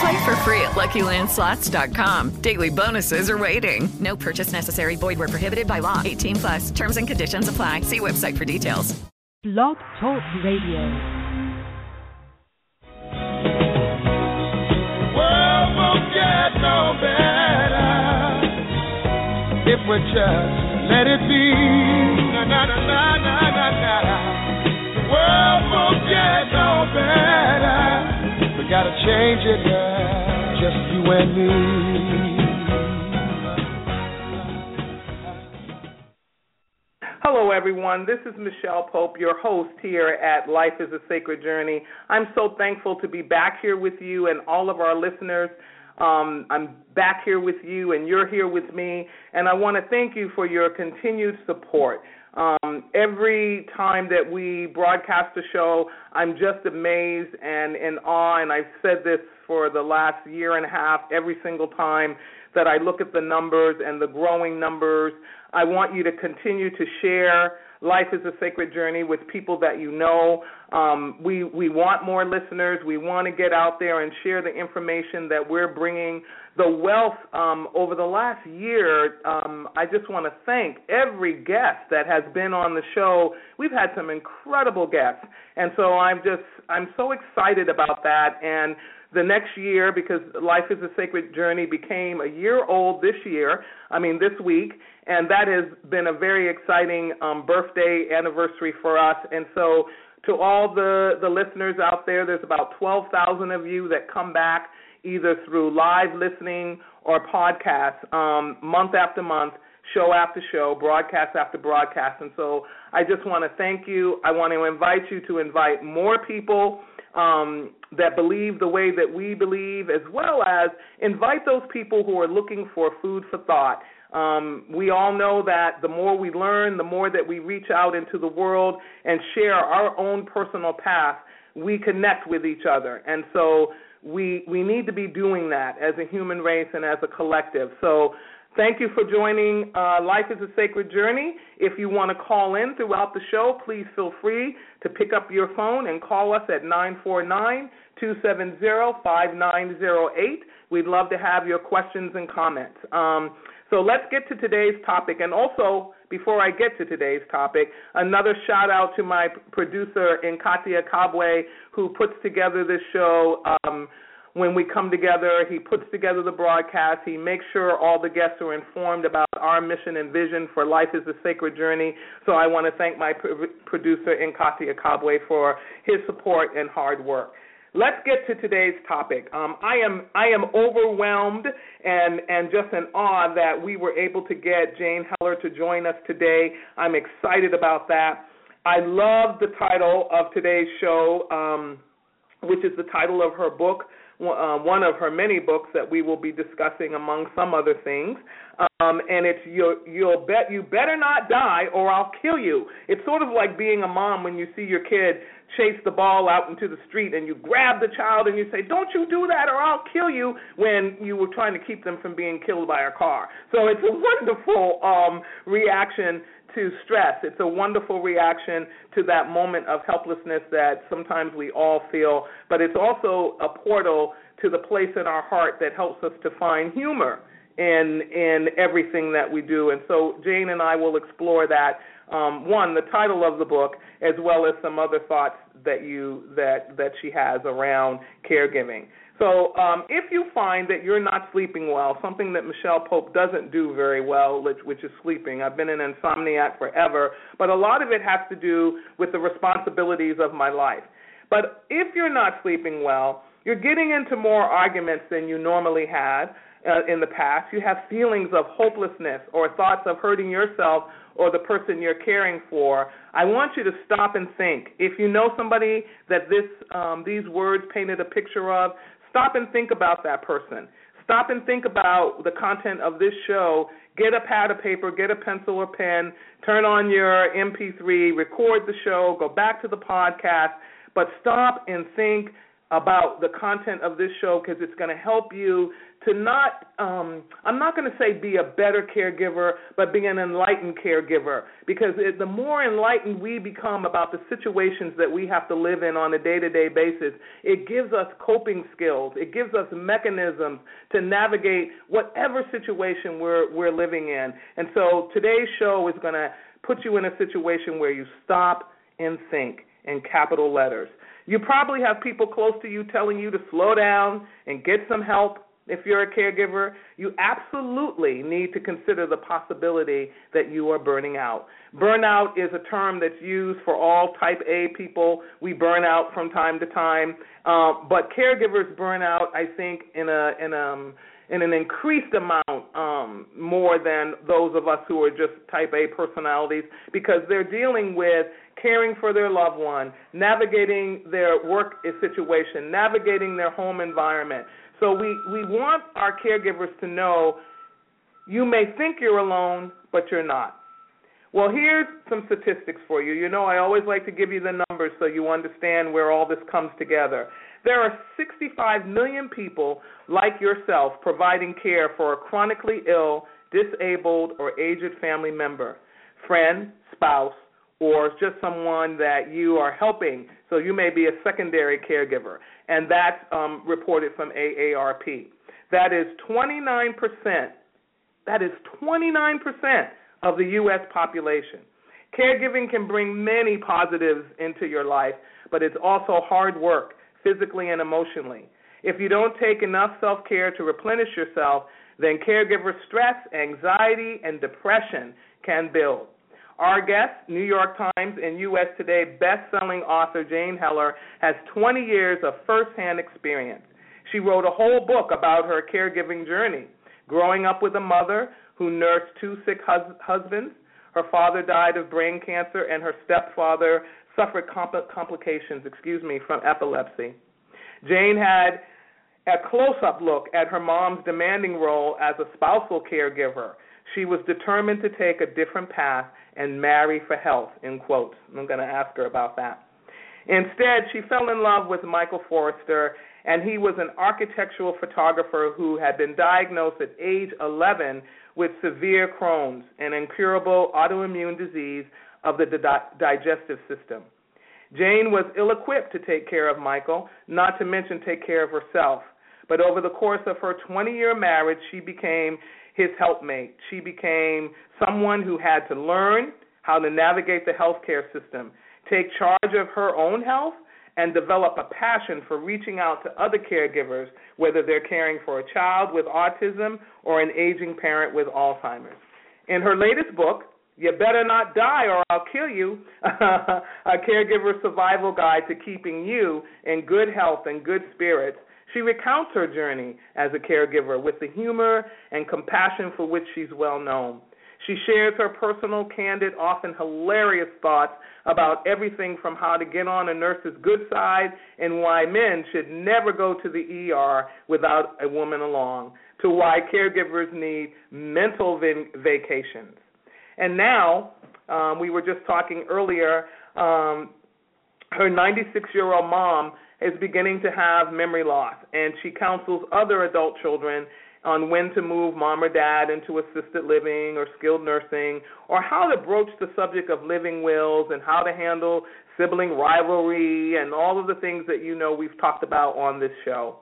Play for free at LuckyLandSlots.com. Daily bonuses are waiting. No purchase necessary. Void where prohibited by law. 18 plus. Terms and conditions apply. See website for details. Blog Talk Radio. World won't get no better if we just let it be. Na na na na na na na. The world won't get no better. Gotta change it, girl. Just you and me. Hello, everyone. This is Michelle Pope, your host here at Life is a Sacred Journey. I'm so thankful to be back here with you and all of our listeners. Um, I'm back here with you, and you're here with me, and I want to thank you for your continued support. Um, every time that we broadcast a show, I'm just amazed and in awe, and I've said this for the last year and a half every single time that I look at the numbers and the growing numbers. I want you to continue to share Life is a Sacred Journey with people that you know. Um, we we want more listeners. We want to get out there and share the information that we're bringing. The wealth um, over the last year. Um, I just want to thank every guest that has been on the show. We've had some incredible guests, and so I'm just I'm so excited about that and the next year because Life is a Sacred Journey became a year old this year, I mean this week, and that has been a very exciting um, birthday anniversary for us. And so, to all the, the listeners out there, there's about 12,000 of you that come back either through live listening or podcasts um, month after month show after show, broadcast after broadcast. And so I just want to thank you. I want to invite you to invite more people um, that believe the way that we believe, as well as invite those people who are looking for food for thought. Um, we all know that the more we learn, the more that we reach out into the world and share our own personal path, we connect with each other. And so we we need to be doing that as a human race and as a collective. So Thank you for joining uh, Life is a Sacred Journey. If you want to call in throughout the show, please feel free to pick up your phone and call us at 949 270 5908. We'd love to have your questions and comments. Um, so let's get to today's topic. And also, before I get to today's topic, another shout out to my producer, Nkatia Kabwe, who puts together this show. Um, when we come together, he puts together the broadcast. He makes sure all the guests are informed about our mission and vision for Life is a Sacred Journey. So I want to thank my producer, Nkatia Kabwe, for his support and hard work. Let's get to today's topic. Um, I am I am overwhelmed and and just in awe that we were able to get Jane Heller to join us today. I'm excited about that. I love the title of today's show, um, which is the title of her book, uh, one of her many books that we will be discussing among some other things. Um, and it's you'll, you'll bet you better not die or I'll kill you. It's sort of like being a mom when you see your kid chase the ball out into the street and you grab the child and you say, "Don't you do that or I'll kill you," when you were trying to keep them from being killed by a car. So it's a wonderful um, reaction to stress. It's a wonderful reaction to that moment of helplessness that sometimes we all feel, but it's also a portal to the place in our heart that helps us to find humor in in everything that we do. And so Jane and I will explore that. Um, one, the title of the book, as well as some other thoughts that you that that she has around caregiving. So, um, if you find that you're not sleeping well, something that Michelle Pope doesn't do very well, which, which is sleeping. I've been an insomniac forever, but a lot of it has to do with the responsibilities of my life. But if you're not sleeping well, you're getting into more arguments than you normally had uh, in the past. You have feelings of hopelessness or thoughts of hurting yourself or the person you're caring for. I want you to stop and think. If you know somebody that this um, these words painted a picture of, stop and think about that person. Stop and think about the content of this show. Get a pad of paper, get a pencil or pen, turn on your MP3, record the show, go back to the podcast, but stop and think about the content of this show because it's going to help you to not um I'm not going to say be a better caregiver, but be an enlightened caregiver because it, the more enlightened we become about the situations that we have to live in on a day-to-day basis, it gives us coping skills. It gives us mechanisms to navigate whatever situation we're we're living in. And so today's show is going to put you in a situation where you stop and think in capital letters. You probably have people close to you telling you to slow down and get some help if you're a caregiver, you absolutely need to consider the possibility that you are burning out. Burnout is a term that's used for all type A people. We burn out from time to time, uh, but caregivers burn out. I think in a in a um, in an increased amount um, more than those of us who are just type A personalities because they're dealing with caring for their loved one, navigating their work situation, navigating their home environment, so we, we want our caregivers to know you may think you're alone, but you're not. Well, here's some statistics for you. You know, I always like to give you the numbers so you understand where all this comes together. There are 65 million people like yourself providing care for a chronically ill, disabled, or aged family member, friend, spouse, or just someone that you are helping. So you may be a secondary caregiver, and that's um, reported from AARP. That is 29%. That is 29% of the U.S. population. Caregiving can bring many positives into your life, but it's also hard work, physically and emotionally. If you don't take enough self care to replenish yourself, then caregiver stress, anxiety, and depression can build. Our guest, New York Times and U.S. Today best-selling author Jane Heller, has 20 years of first-hand experience. She wrote a whole book about her caregiving journey, growing up with a mother who nursed two sick hus- husbands. Her father died of brain cancer, and her stepfather suffered compl- complications, excuse me, from epilepsy. Jane had a close-up look at her mom's demanding role as a spousal caregiver. She was determined to take a different path and marry for health, in quotes. I'm going to ask her about that. Instead, she fell in love with Michael Forrester, and he was an architectural photographer who had been diagnosed at age 11 with severe Crohn's, an incurable autoimmune disease of the di- digestive system. Jane was ill equipped to take care of Michael, not to mention take care of herself. But over the course of her 20 year marriage, she became his helpmate. She became someone who had to learn how to navigate the healthcare system, take charge of her own health, and develop a passion for reaching out to other caregivers, whether they're caring for a child with autism or an aging parent with Alzheimer's. In her latest book, You Better Not Die or I'll Kill You, a caregiver survival guide to keeping you in good health and good spirits, she recounts her journey as a caregiver with the humor and compassion for which she's well known. She shares her personal, candid, often hilarious thoughts about everything from how to get on a nurse's good side and why men should never go to the ER without a woman along, to why caregivers need mental vacations. And now, um, we were just talking earlier, um, her 96 year old mom is beginning to have memory loss, and she counsels other adult children on when to move mom or dad into assisted living or skilled nursing, or how to broach the subject of living wills and how to handle sibling rivalry and all of the things that you know we've talked about on this show.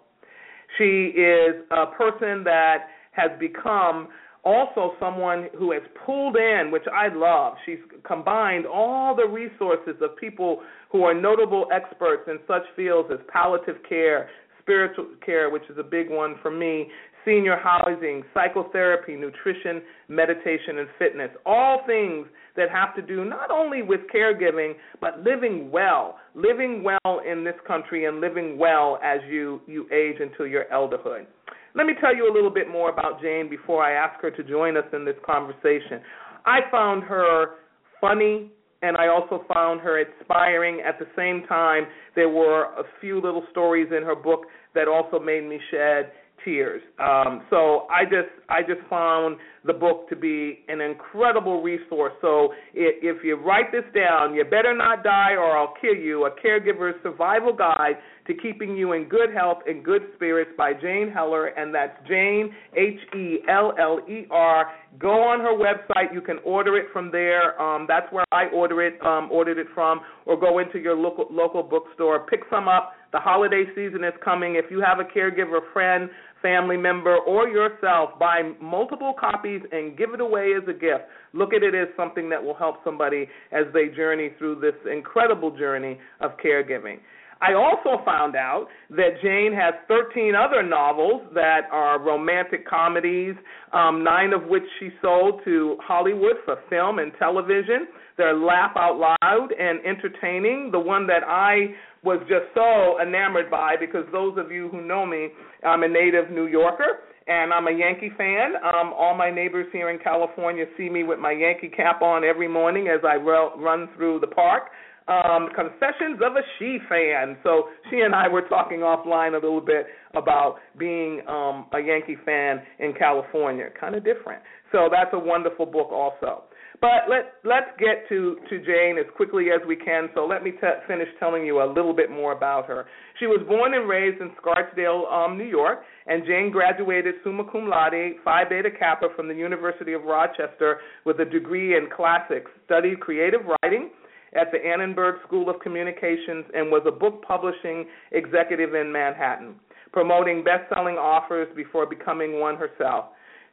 She is a person that has become also someone who has pulled in, which I love. She's combined all the resources of people who are notable experts in such fields as palliative care, spiritual care, which is a big one for me, senior housing, psychotherapy, nutrition, meditation, and fitness. All things that have to do not only with caregiving, but living well, living well in this country and living well as you, you age into your elderhood. Let me tell you a little bit more about Jane before I ask her to join us in this conversation. I found her funny, and I also found her inspiring. At the same time, there were a few little stories in her book that also made me shed tears. Um, so I just I just found the book to be an incredible resource. So if, if you write this down, you better not die or I'll kill you. A caregiver's survival guide to keeping you in good health and good spirits by Jane Heller, and that's Jane H E L L E R. Go on her website. You can order it from there. Um, that's where I order it um, ordered it from, or go into your local local bookstore. Pick some up. The holiday season is coming. If you have a caregiver friend family member, or yourself, buy multiple copies and give it away as a gift. Look at it as something that will help somebody as they journey through this incredible journey of caregiving. I also found out that Jane has 13 other novels that are romantic comedies, um, nine of which she sold to Hollywood for film and television. They're laugh out loud and entertaining. The one that I was just so enamored by because those of you who know me, I'm a native New Yorker and I'm a Yankee fan. Um, all my neighbors here in California see me with my Yankee cap on every morning as I run through the park. Um, confessions of a She fan. So she and I were talking offline a little bit about being um, a Yankee fan in California. Kind of different. So that's a wonderful book also. But let let's get to to Jane as quickly as we can. So let me t- finish telling you a little bit more about her. She was born and raised in Scarsdale, um, New York, and Jane graduated summa cum laude, Phi Beta Kappa from the University of Rochester with a degree in classics. Studied creative writing at the Annenberg School of Communications and was a book publishing executive in Manhattan, promoting best-selling authors before becoming one herself.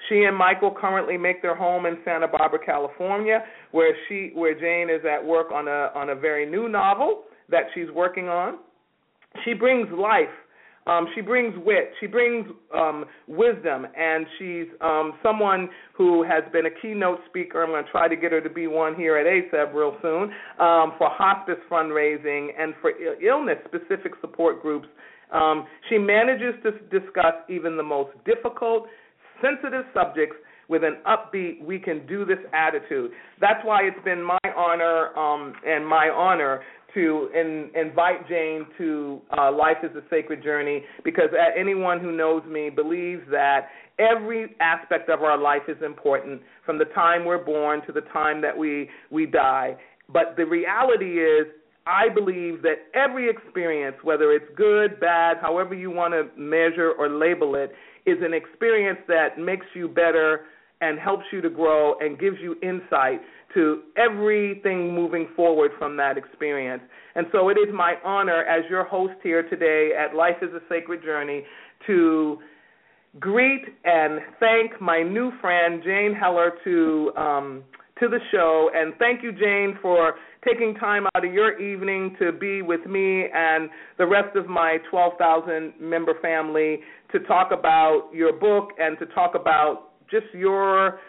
She and Michael currently make their home in Santa Barbara, California, where she where Jane is at work on a on a very new novel that she's working on. She brings life. Um, she brings wit. She brings um, wisdom, and she's um, someone who has been a keynote speaker. I'm going to try to get her to be one here at ACEB real soon um, for hospice fundraising and for illness-specific support groups. Um, she manages to discuss even the most difficult, sensitive subjects with an upbeat, we can do this attitude. That's why it's been my honor um, and my honor to in, invite Jane to uh, Life is a Sacred Journey because anyone who knows me believes that every aspect of our life is important from the time we're born to the time that we, we die. But the reality is, I believe that every experience, whether it's good, bad, however you want to measure or label it, is an experience that makes you better and helps you to grow and gives you insight to everything moving forward from that experience. And so it is my honor as your host here today at Life is a Sacred Journey to greet and thank my new friend Jane Heller to um, to the show. And thank you, Jane, for taking time out of your evening to be with me and the rest of my 12,000 member family to talk about your book and to talk about just your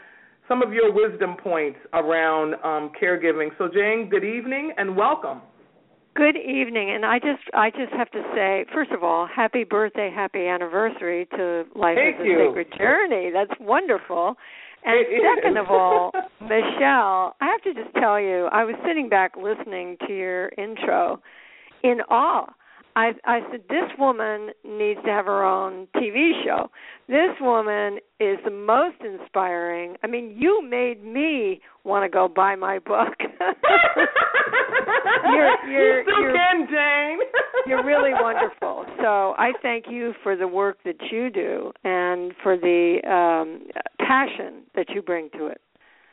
some of your wisdom points around um, caregiving. So, Jane, good evening and welcome. Good evening, and I just I just have to say, first of all, happy birthday, happy anniversary to Life Thank as a you. Sacred Journey. That's wonderful. And It second is. of all, Michelle, I have to just tell you, I was sitting back listening to your intro in awe. I I said this woman needs to have her own TV show. This woman is the most inspiring. I mean, you made me want to go buy my book. you're you're you still you're can, Jane. you're really wonderful. So so I thank you for the work that you do and for the um, passion that you bring to it.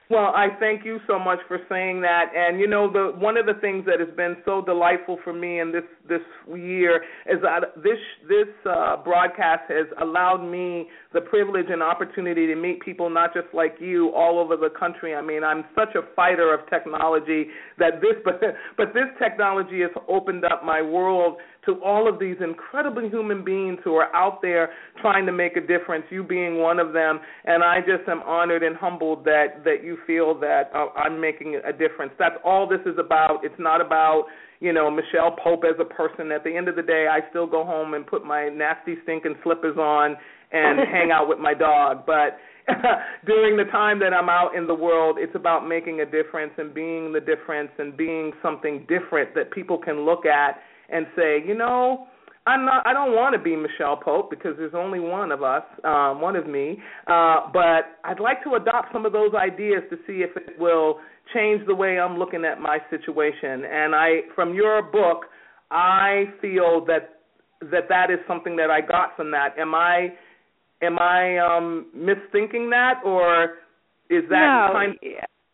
Well, I thank you so much for saying that. And you know, the one of the things that has been so delightful for me in this this year is that this this uh, broadcast has allowed me the privilege and opportunity to meet people not just like you all over the country. I mean, I'm such a fighter of technology that this but but this technology has opened up my world to all of these incredibly human beings who are out there trying to make a difference, you being one of them. And I just am honored and humbled that that you feel that uh, I'm making a difference. That's all this is about. It's not about you know, Michelle Pope as a person. At the end of the day, I still go home and put my nasty stinking slippers on and hang out with my dog. But during the time that I'm out in the world, it's about making a difference and being the difference and being something different that people can look at and say, you know, I'm not. I don't want to be Michelle Pope because there's only one of us, um, one of me. Uh, but I'd like to adopt some of those ideas to see if it will change the way I'm looking at my situation. And I, from your book, I feel that that that is something that I got from that. Am I am I um misthinking that or is that no, kind of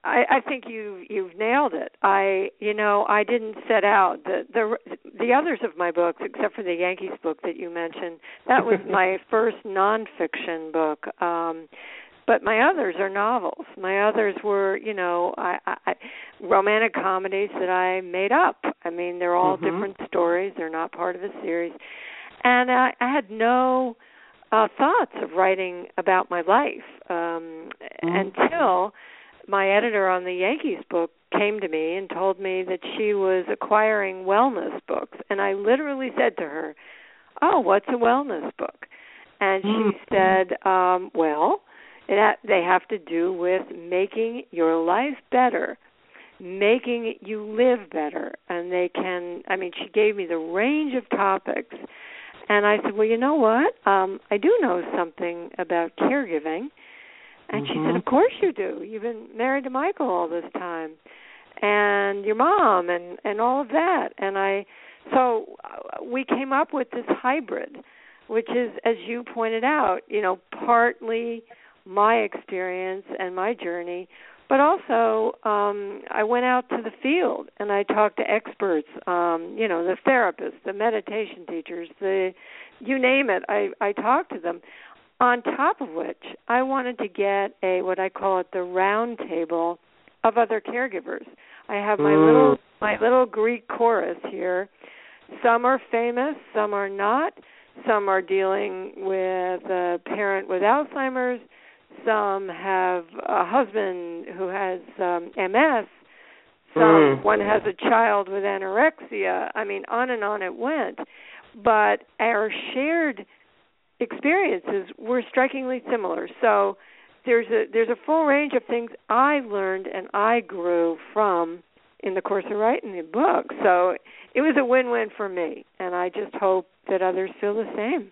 I, I think you you've nailed it. I you know I didn't set out the the the others of my books except for the Yankees book that you mentioned. That was my first nonfiction book. Um, but my others are novels. My others were, you know, I, I romantic comedies that I made up. I mean, they're all mm-hmm. different stories. They're not part of a series, and I, I had no uh thoughts of writing about my life um mm-hmm. until my editor on the Yankees book came to me and told me that she was acquiring wellness books and I literally said to her, "Oh, what's a wellness book?" And she mm-hmm. said, um, "Well, it ha- they have to do with making your life better." making you live better and they can i mean she gave me the range of topics and i said well you know what um i do know something about caregiving and mm-hmm. she said, "Of course you do. You've been married to Michael all this time, and your mom, and and all of that." And I, so uh, we came up with this hybrid, which is, as you pointed out, you know, partly my experience and my journey, but also um I went out to the field and I talked to experts, um, you know, the therapists, the meditation teachers, the you name it. I I talked to them on top of which, I wanted to get a what I call it the round table of other caregivers. I have my mm. little my little Greek chorus here. Some are famous, some are not. Some are dealing with a parent with Alzheimer's. Some have a husband who has um, MS. Some mm. one has a child with anorexia. I mean, on and on it went. But our shared experiences were strikingly similar. So there's a there's a full range of things I learned and I grew from in the course of writing the book. So it was a win-win for me, and I just hope that others feel the same.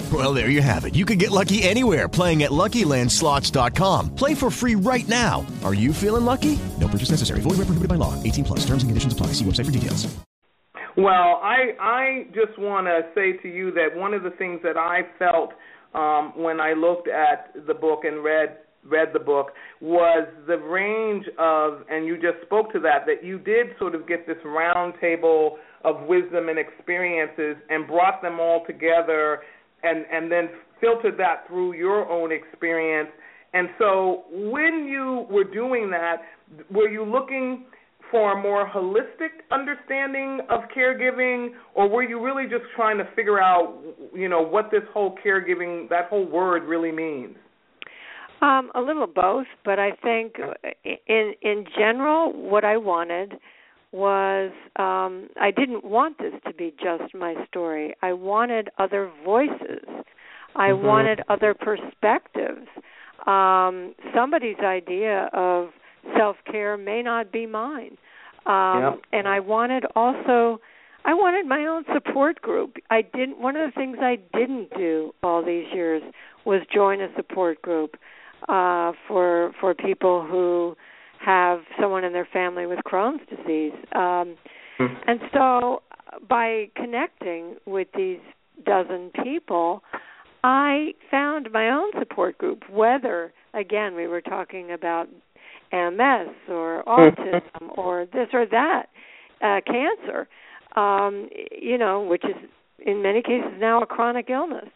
Well, there you have it. You can get lucky anywhere playing at LuckyLandSlots.com. Play for free right now. Are you feeling lucky? No purchase necessary. Void where prohibited by law. 18 plus. Terms and conditions apply. See website for details. Well, I I just want to say to you that one of the things that I felt um, when I looked at the book and read read the book was the range of and you just spoke to that that you did sort of get this round table of wisdom and experiences and brought them all together and and then filtered that through your own experience. And so when you were doing that were you looking for a more holistic understanding of caregiving or were you really just trying to figure out you know what this whole caregiving that whole word really means? Um, a little both, but I think in in general, what I wanted was um, I didn't want this to be just my story. I wanted other voices. I mm-hmm. wanted other perspectives. Um, somebody's idea of self care may not be mine. Um Yep. and I wanted also I wanted my own support group. I didn't one of the things I didn't do all these years was join a support group uh for for people who have someone in their family with Crohn's disease. Um and so by connecting with these dozen people, I found my own support group, whether again we were talking about MS or autism or this or that, uh cancer, um you know, which is in many cases now a chronic illness.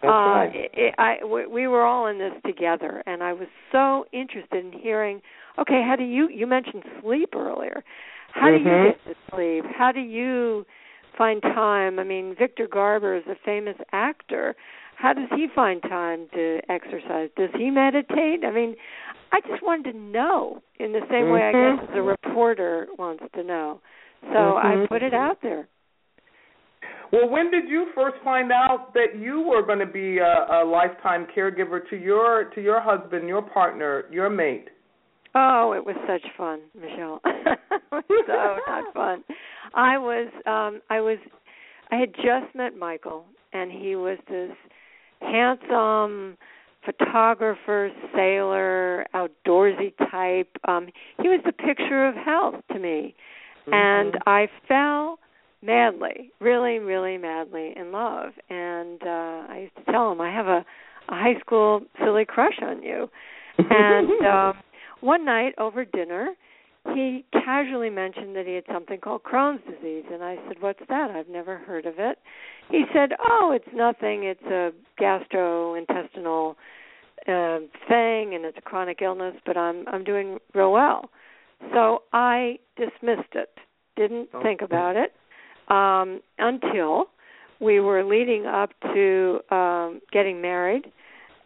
That's uh, right. it, I, we, we were all in this together, and I was so interested in hearing. Okay, how do you? You mentioned sleep earlier. How do you Mhm. get to sleep? How do you find time? I mean, Victor Garber is a famous actor. How does he find time to exercise? Does he meditate? I mean, I just wanted to know in the same way I guess as a reporter wants to know. So I Mhm. put it out there. Well, when did you first find out that you were going to be a, a lifetime caregiver to your to your husband, your partner, your mate? Oh, it was such fun, Michelle. it was so not fun. I was um I was I had just met Michael and he was this handsome photographer, sailor, outdoorsy type. Um he was the picture of health to me. And I fell madly, really, really madly in love. And uh I used to tell him I have a, a high school silly crush on you. And um one night over dinner, he casually mentioned that he had something called Crohn's disease, and I said, "What's that? I've never heard of it." He said, "Oh, it's nothing. It's a gastrointestinal uh, thing, and it's a chronic illness, but I'm I'm doing real well." So I dismissed it, didn't think about it um, until we were leading up to um, getting married,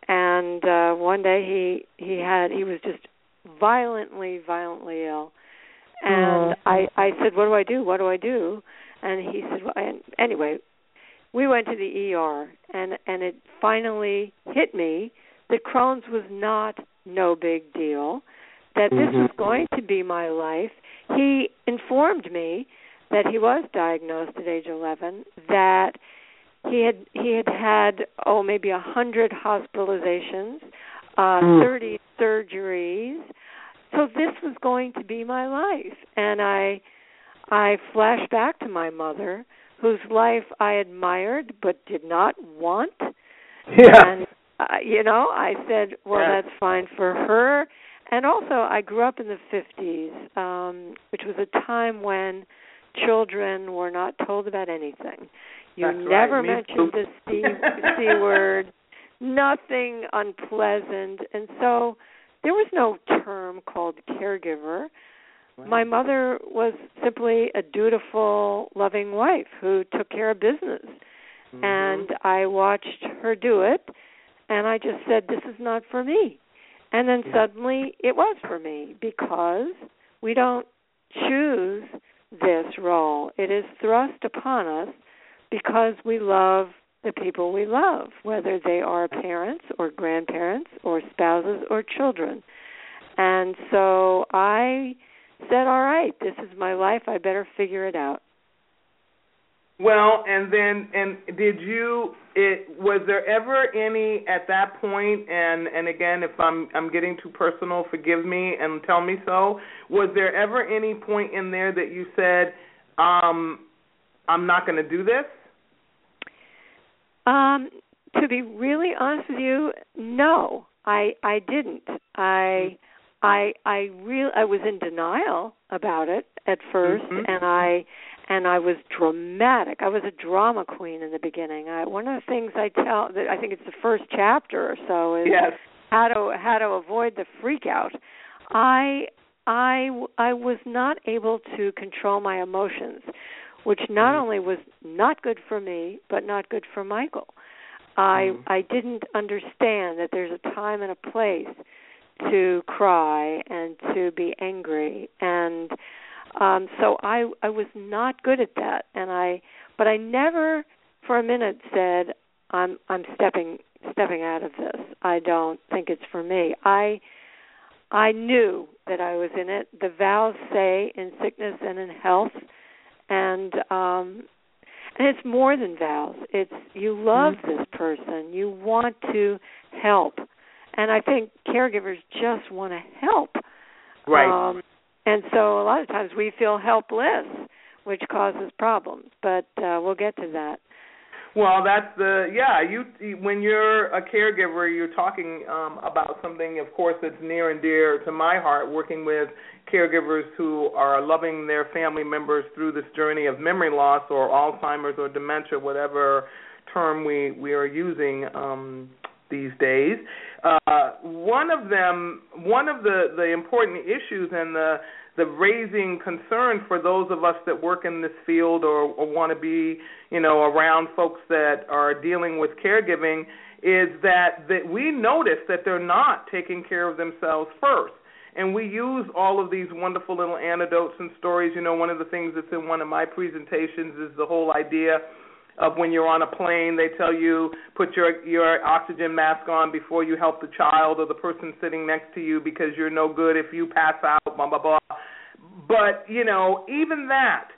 and uh, one day he he had he was just violently violently ill. And i i said what do i do? What do i do? And he said well, and anyway we went to the er and and it finally hit me that crohn's was not no big deal that this was going to be my life. He informed me that he was diagnosed at age 11 that he had he had had oh maybe a hundred hospitalizations uh Mm. 30 surgeries. So this was going to be my life. And i i flashed back to my mother whose life i admired but did not want. Yeah. and uh, you know i said well Yeah. that's fine for her. And also i grew up in the 50s um which was a time when children were not told about anything. You That's never me mentioned the c c word nothing unpleasant. And so there was no term called caregiver. My mother was simply a dutiful loving wife who took care of business. Mm-hmm. And i watched her do it and i just said this is not for me. And then suddenly it was for me because we don't choose this role. It is thrust upon us because we love the people we love, whether they are parents or grandparents or spouses or children. And so I said, All right, this is my life. I better figure it out. Well, and then and did you it was there ever any at that point and and again if I'm I'm getting too personal, forgive me and tell me so. Was there ever any point in there that you said um I'm not going to do this? Um, to be really honest with you, no, I I didn't. I I I real I was in denial about it at 1st Mhm. and I and I was dramatic. I was a drama queen in the beginning. I one of the things I tell that I think it's the first chapter or so is Yes. how to how to avoid the freak out. I I I was not able to control my emotions, which not only was not good for me, but not good for Michael. I I didn't understand that there's a time and a place to cry and to be angry and um so I I was not good at that and I but I never for a minute said I'm I'm stepping stepping out of this. I don't think it's for me. I I knew that I was in it. The vows say in sickness and in health, and um, and it's more than vows. It's you love mm-hmm. this person. You want to help, and I think caregivers just want to help. Right. Um, and so a lot of times we feel helpless, which causes problems. But uh, we'll get to that. Well, that's the yeah. You when you're a caregiver, you're talking um, about something, of course, that's near and dear to my heart. Working with caregivers who are loving their family members through this journey of memory loss or Alzheimer's or dementia, whatever term we we are using um, these days. Uh, one of them, one of the the important issues and the the raising concern for those of us that work in this field or, or want to be, you know, around folks that are dealing with caregiving is that that we notice that they're not taking care of themselves first. And we use all of these wonderful little anecdotes and stories. You know, one of the things that's in one of my presentations is the whole idea of when you're on a plane, they tell you put your your oxygen mask on before you help the child or the person sitting next to you because you're no good if you pass out. Blah blah blah. But you know, even that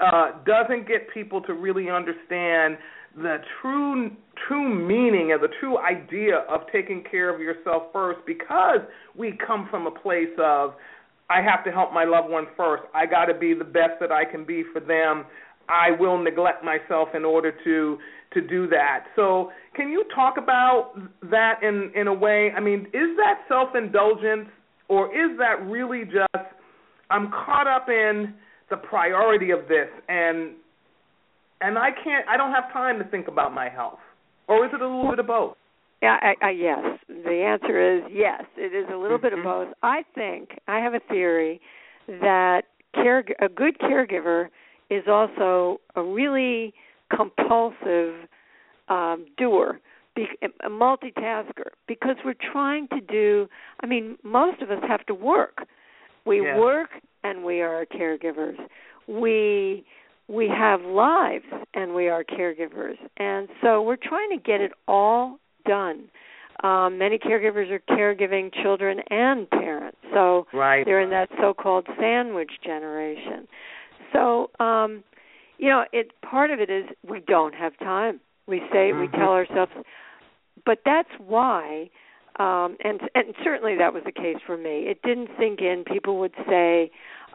uh, doesn't get people to really understand the true true meaning and the true idea of taking care of yourself first because we come from a place of I have to help my loved one first. I got to be the best that I can be for them. I will neglect myself in order to to do that. So, can you talk about that in in a way? I mean, is that self-indulgence or is that really just I'm caught up in the priority of this and and I can't I don't have time to think about my health. Or is it a little bit of both? Yeah, I, I, yes. The answer is yes. It is a little bit of mm-hmm. both. I think I have a theory that care a good caregiver is also a really compulsive um, doer, a multitasker, because we're trying to do. I mean, most of us have to work. We yeah. work and we are caregivers. We we have lives and we are caregivers, and so we're trying to get it all done. Um, many caregivers are caregiving children and parents, so right. they're in that so-called sandwich generation. So, um, you know, it part of it is we don't have time. We say mm-hmm. we tell ourselves, but that's why. Um, and and certainly that was the case for me. It didn't sink in. People would say,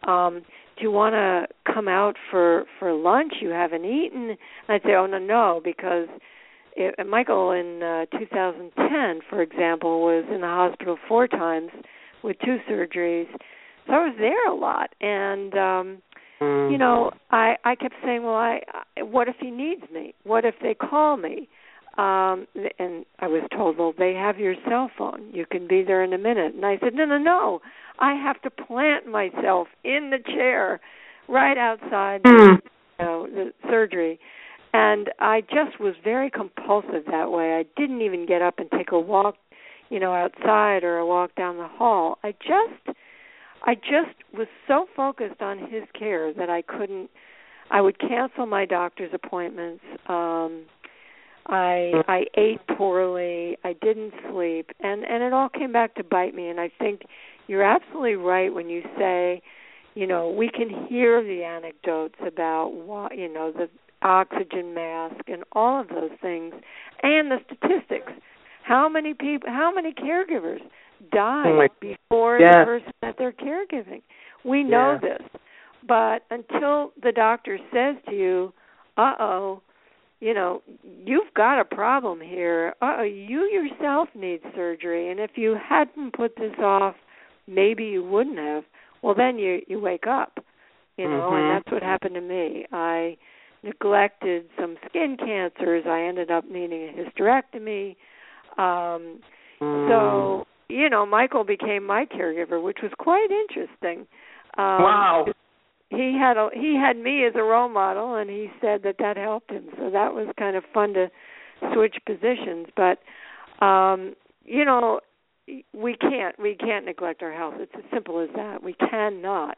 um, "Do you want to come out for for lunch? You haven't eaten." And I'd say, "Oh no, no," because it, Michael in uh, 2010, for example, was in the hospital four times with two surgeries. So I was there a lot, and um, Mm. You know, I I kept saying, well, I, I what if he needs me? What if they call me? Um and I was told, well, they have your cell phone. You can be there in a minute. And I said, no, no, no. I have to plant myself in the chair right outside mm. you know, the surgery. And I just was very compulsive that way. I didn't even get up and take a walk, you know, outside or a walk down the hall. I just I just was so focused on his care that I couldn't I would cancel my doctor's appointments. Um I I ate poorly, I didn't sleep, and and it all came back to bite me and I think you're absolutely right when you say, you know, we can hear the anecdotes about what, you know, the oxygen mask and all of those things and the statistics. How many people how many caregivers die oh before yeah. the person that they're caregiving. We know yeah. this. But until the doctor says to you, uh oh, you know, you've got a problem here. Uh oh, you yourself need surgery and if you hadn't put this off, maybe you wouldn't have. Well then you you wake up. You know, mm-hmm. and that's what happened to me. I neglected some skin cancers. I ended up needing a hysterectomy. Um mm. so you know, Michael became my caregiver, which was quite interesting. Um, wow. He had a he had me as a role model, and he said that that helped him. So that was kind of fun to switch positions. But um, you know, we can't we can't neglect our health. It's as simple as that. We cannot.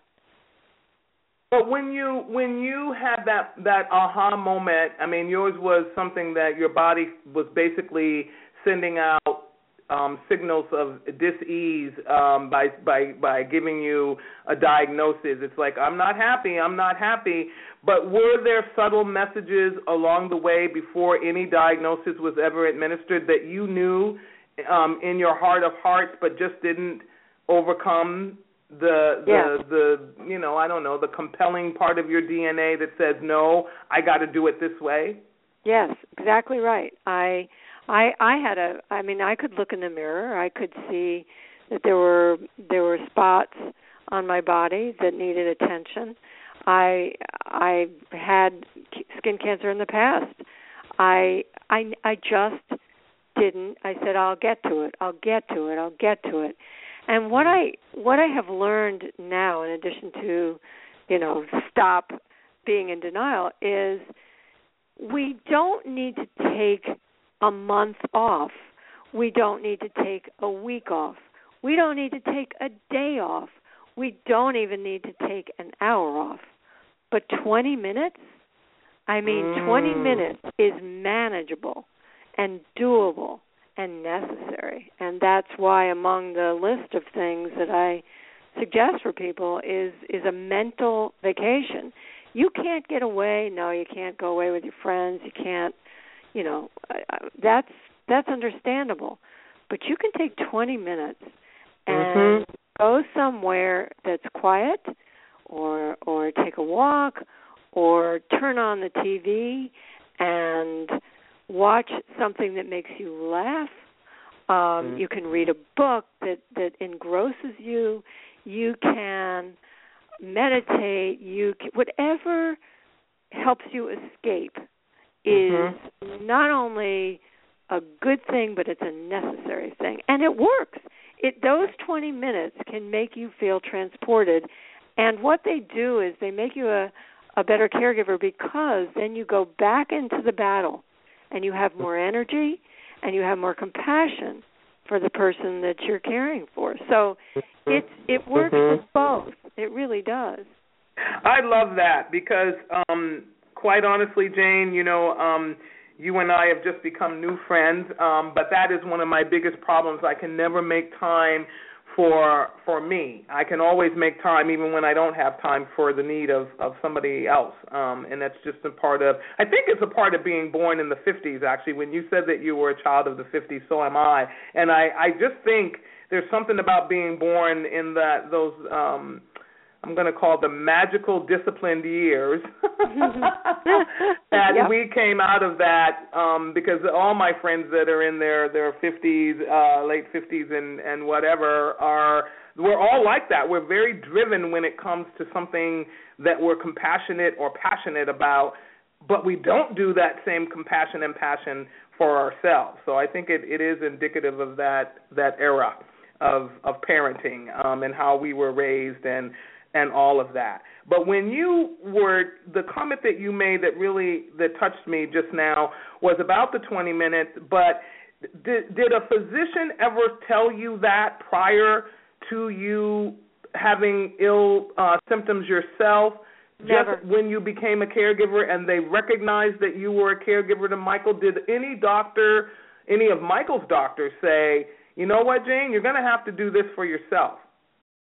But when you when you had that that aha moment, I mean, yours was something that your body was basically sending out um, signals of dis-ease um, by by by giving you a diagnosis. It's like I'm not happy, I'm not happy. But were there subtle messages along the way before any diagnosis was ever administered that you knew um, in your heart of hearts, but just didn't overcome the the Yeah. the you know I don't know the compelling part of your DNA that says no, I got to do it this way. Yes, exactly right. I I I had a I mean I could look in the mirror. I could see that there were there were spots on my body that needed attention. I I had skin cancer in the past. I I I just didn't. I said I'll get to it. I'll get to it. I'll get to it. And what I what I have learned now in addition to, you know, stop being in denial is we don't need to take a month off. We don't need to take a week off. We don't need to take a day off. We don't even need to take an hour off. But 20 minutes? I mean, 20 Mm. minutes is manageable and doable and necessary. And that's why among the list of things that I suggest for people is is a mental vacation. You can't get away. No, you can't go away with your friends. You can't, you know, that's that's understandable. But you can take 20 minutes and go somewhere that's quiet or or take a walk or turn on the TV and watch something that makes you laugh. Um, You can read a book that that engrosses you. You can meditate. You can, whatever helps you escape Mm-hmm. is not only a good thing, but it's a necessary thing, and it works. It those 20 minutes can make you feel transported, and what they do is they make you a a better caregiver because then you go back into the battle and you have more energy and you have more compassion for the person that you're caring for. So mm-hmm. it's it works mm-hmm. for both. It really does. I love that because, um, quite honestly, Jane, you know, um, you and I have just become new friends. Um, but that is one of my biggest problems. I can never make time for for me. I can always make time, even when I don't have time for the need of of somebody else. Um, and that's just a part of. I think it's a part of being born in the 50s. Actually, when you said that you were a child of the 50s, so am I. And I I just think there's something about being born in that those. um I'm going to call the magical disciplined years. That Yep. we came out of that um because all my friends that are in their their 50s uh late 50s and and whatever are we're all like that. We're very driven when it comes to something that we're compassionate or passionate about but we don't do that same compassion and passion for ourselves. So i think it it is indicative of that that era of of parenting um and how we were raised and and all of that. But when you were the comment that you made that really that touched me just now was about the 20 minutes, but did did a physician ever tell you that prior to you having ill uh symptoms yourself? Never. Just when you became a caregiver and they recognized that you were a caregiver to Michael, did any doctor, any of Michael's doctors say, "You know what, Jane, you're going to have to do this for yourself."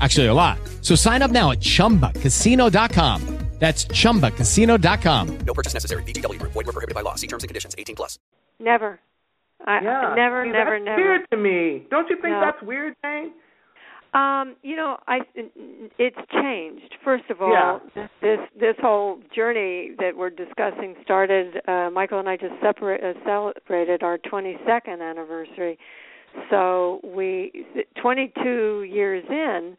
Actually, a lot. So sign up now at chumbacasino.com. That's chumbacasino.com. No purchase necessary. VGW Group. Void were prohibited by law. See terms and conditions. 18 plus. Never. I, Yeah. never, See, never, that's never. weird to me. Don't you think No. that's weird, Jane? Um, you know, I it's changed. First of all, Yeah. this this whole journey that we're discussing started. Uh, Michael and I just separate, uh, celebrated our 22nd anniversary. So we 22 years in,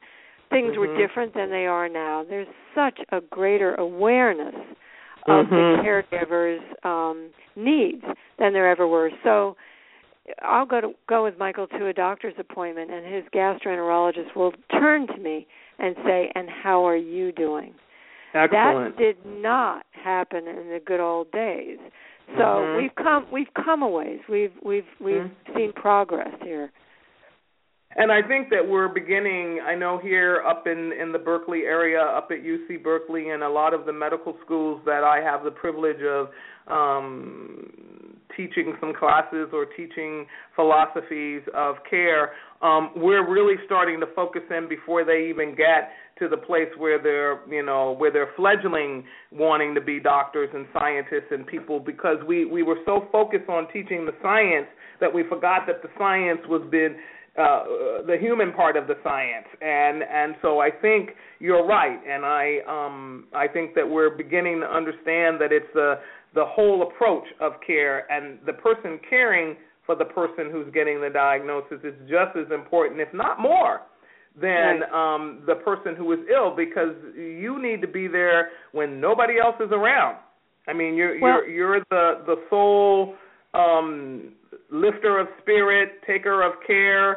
things were Mhm. different than they are now. There's such a greater awareness of Mhm. the caregiver's um, needs than there ever were. So I'll go to go with Michael to a doctor's appointment, and his gastroenterologist will turn to me and say, "And how are you doing?" Excellent. That did not happen in the good old days. So Mhm. we've come we've come a ways. We've we've we've Mhm. seen progress here. And I think that we're beginning. I know here up in in the Berkeley area, up at UC Berkeley, and a lot of the medical schools that I have the privilege of um, teaching some classes or teaching philosophies of care. Um, we're really starting to focus in before they even get to the place where they're, you know, where they're fledgling, wanting to be doctors and scientists and people, because we we were so focused on teaching the science that we forgot that the science was been uh, the human part of the science, and and so I think you're right, and I um I think that we're beginning to understand that it's the the whole approach of care, and the person caring for the person who's getting the diagnosis is just as important, if not more, than um the person who is ill, because you need to be there when nobody else is around. I mean, you're Well- you're you're the the sole um lifter of spirit, taker of care.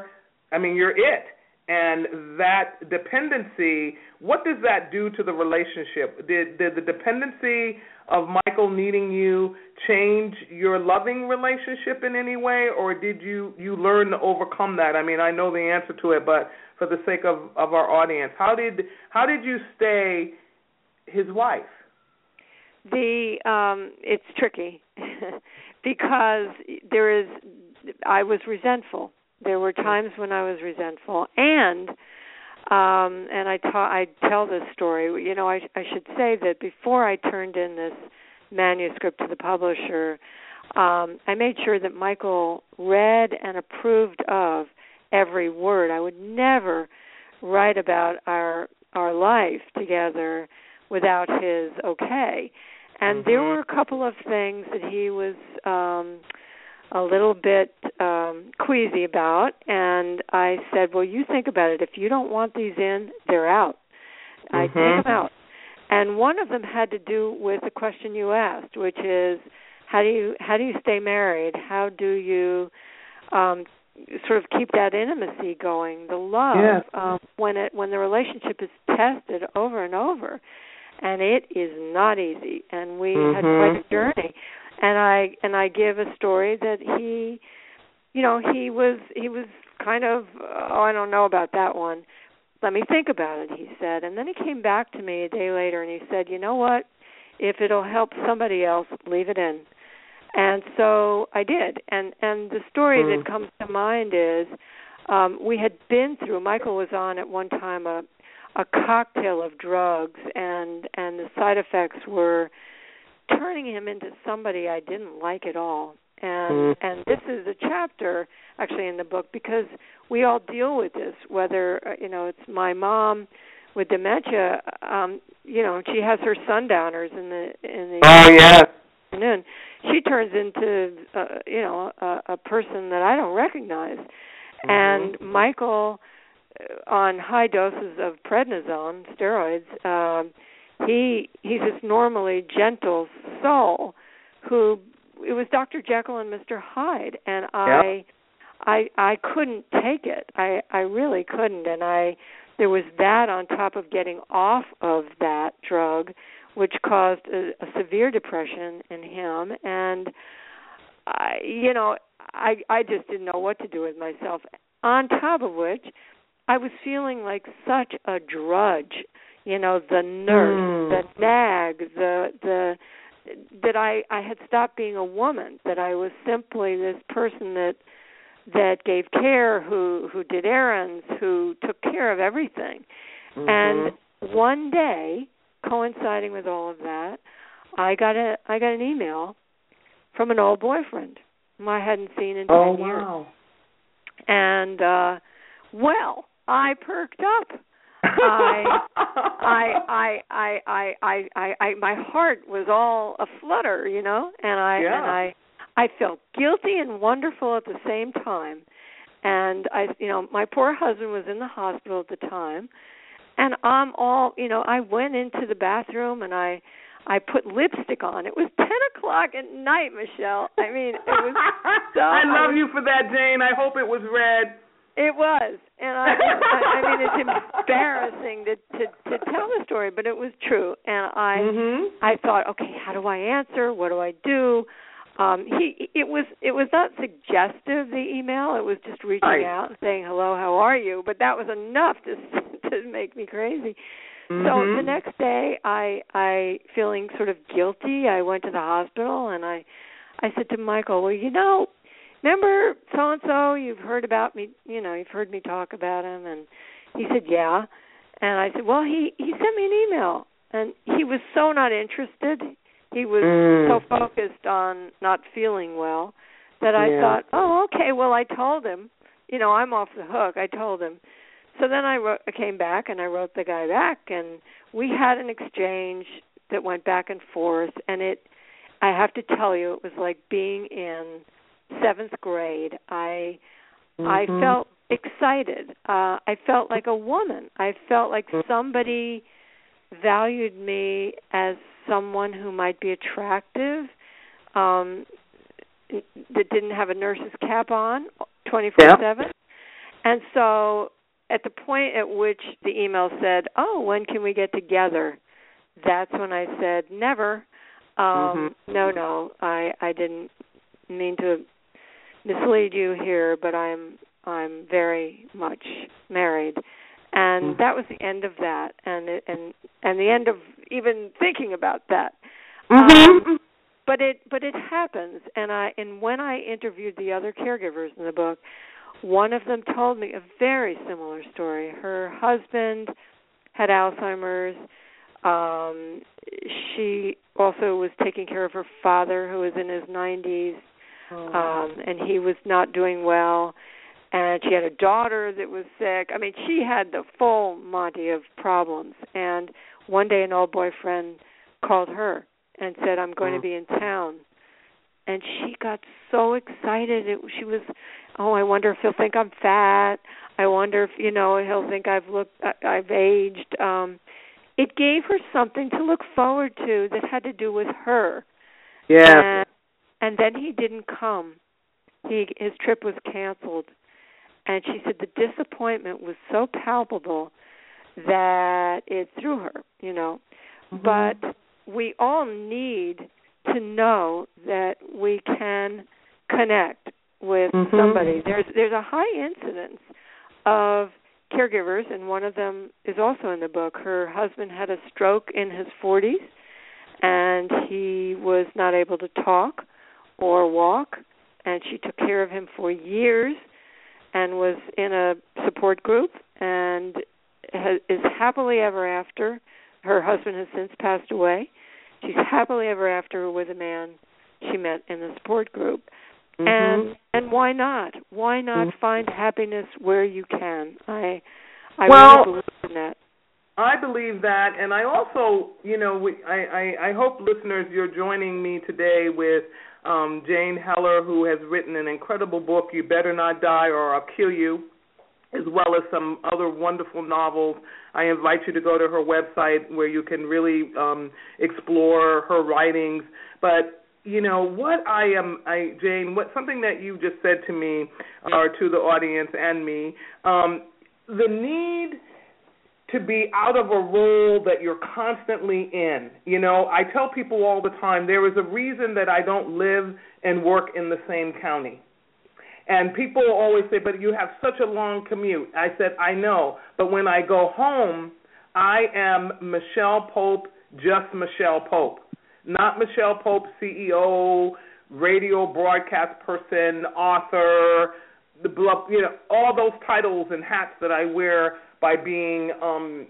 I mean, you're it. And that dependency, what does that do to the relationship? Did did the dependency of Michael needing you change your loving relationship in any way or did you you learn to overcome that? I mean, I know the answer to it, but for the sake of of our audience, how did how did you stay his wife? The um it's tricky because there is I was resentful. There were times when I was resentful and um and I ta- I tell this story. You know, I I should say that before I turned in this manuscript to the publisher, um I made sure that Michael read and approved of every word. I would never write about our our life together without his okay. And there were a couple of things that he was um a little bit um queasy about and I said, "Well, you think about it. If you don't want these in, they're out." I take them out. And one of them had to do with the question you asked, which is how do you how do you stay married? How do you um sort of keep that intimacy going, the love Yes. um when it when the relationship is tested over and over. And it is not easy and we had Mhm. quite a journey. And I and I give a story that he you know, he was he was kind of oh, I don't know about that one. Let me think about it, he said. And then he came back to me a day later and he said, "You know what? If it'll help somebody else, leave it in." And so I did. And and the story Mm. that comes to mind is um we had been through Michael was on at one time a a cocktail of drugs and and the side effects were turning him into somebody I didn't like at all. And Mm. and this is a chapter actually in the book because we all deal with this whether uh, you know it's my mom with dementia um you know she has her sundowners in the in the Oh, yes. afternoon she turns into uh, you know a, a person that I don't recognize and Michael uh, on high doses of prednisone steroids um he he's this normally gentle soul who it was Dr. Jekyll and Mr. Hyde and I I I couldn't take it. I I really couldn't and I there was that on top of getting off of that drug which caused a, a severe depression in him and I you know I I just didn't know what to do with myself. On top of which I was feeling like such a drudge, you know, the nurse, Mm. the nag, the the that I I had stopped being a woman, that I was simply this person that that gave care, who who did errands, who took care of everything. And one day, coinciding with all of that, I got a I got an email from an old boyfriend whom I hadn't seen in ten Oh years. wow. And uh well, I perked up. I, I, I, I, I, I, I, my heart was all aflutter, you know, and I, yeah. and I, I felt guilty and wonderful at the same time. And I, you know, my poor husband was in the hospital at the time, and I'm all, you know, I went into the bathroom and I, I put lipstick on. It was ten o'clock at night, Michelle. I mean, it was so. I love you for that, Jane. I hope it was red it was, and I, I, I mean, it's embarrassing to to to tell the story, but it was true. And I, Mhm. I thought, okay, how do I answer? What do I do? Um, he, it was, it was not suggestive. The email, it was just reaching Right. out and saying, hello, how are you? But that was enough to to make me crazy. So Mhm. the next day, I, I feeling sort of guilty. I went to the hospital and I, I said to Michael, well, you know, remember so and so? You've heard about me. You know, you've heard me talk about him. And he said, yeah. And I said, well, he he sent me an email, and he was so not interested. He was Mm. so focused on not feeling well that I Yeah. thought, oh, okay. Well, I told him. You know, I'm off the hook. I told him. So then I, wrote, I came back and I wrote the guy back, and we had an exchange that went back and forth, and it. I have to tell you, it was like being in seventh grade. I I Mhm. felt excited. Uh I felt like a woman. I felt like somebody valued me as someone who might be attractive um that didn't have a nurse's cap on 24/7. And so at the point at which the email said, "Oh, when can we get together?" That's when I said, "Never." Um no, no. I I didn't mean to mislead you here, but I'm I'm very much married. And Mhm. that was the end of that and it, and and the end of even thinking about that. Mhm. Um, but it but it happens and I and when I interviewed the other caregivers in the book, one of them told me a very similar story. Her husband had Alzheimer's. Um she also was taking care of her father who was in his 90s um and he was not doing well and she had a daughter that was sick. I mean, she had the full monty of problems. And one day an old boyfriend called her and said, "I'm going to be in town." And she got so excited. It, she was, "Oh, I wonder if he'll think I'm fat. I wonder if, you know, he'll think I've looked I- I've aged." Um it gave her something to look forward to that had to do with her. Yeah. And, and then he didn't come. He his trip was canceled. And she said the disappointment was so palpable that it threw her, you know. But we all need to know that we can connect with Mhm. somebody. There's there's a high incidence of caregivers and one of them is also in the book. Her husband had a stroke in his 40s and he was not able to talk or walk and she took care of him for years and was in a support group and is happily ever after. Her husband has since passed away. She's happily ever after with a man she met in the support group. Mm-hmm. And and why not? Why not Mhm. find happiness where you can? I I Well- really believe in that. I believe that, and I also, you know, we, I, I, I hope listeners you're joining me today with um, Jane Heller, who has written an incredible book, "You Better Not Die or I'll Kill You," as well as some other wonderful novels. I invite you to go to her website where you can really um, explore her writings. But you know what I am, I Jane, what something that you just said to me, or to the audience and me, um, the need to be out of a role that you're constantly in. You know, I tell people all the time there is a reason that I don't live and work in the same county. And people always say, but you have such a long commute. I said, I know. But when I go home, I am Michelle Pope, just Michelle Pope. Not Michelle Pope, CEO, radio broadcast person, author, the you know, all those titles and hats that I wear by being um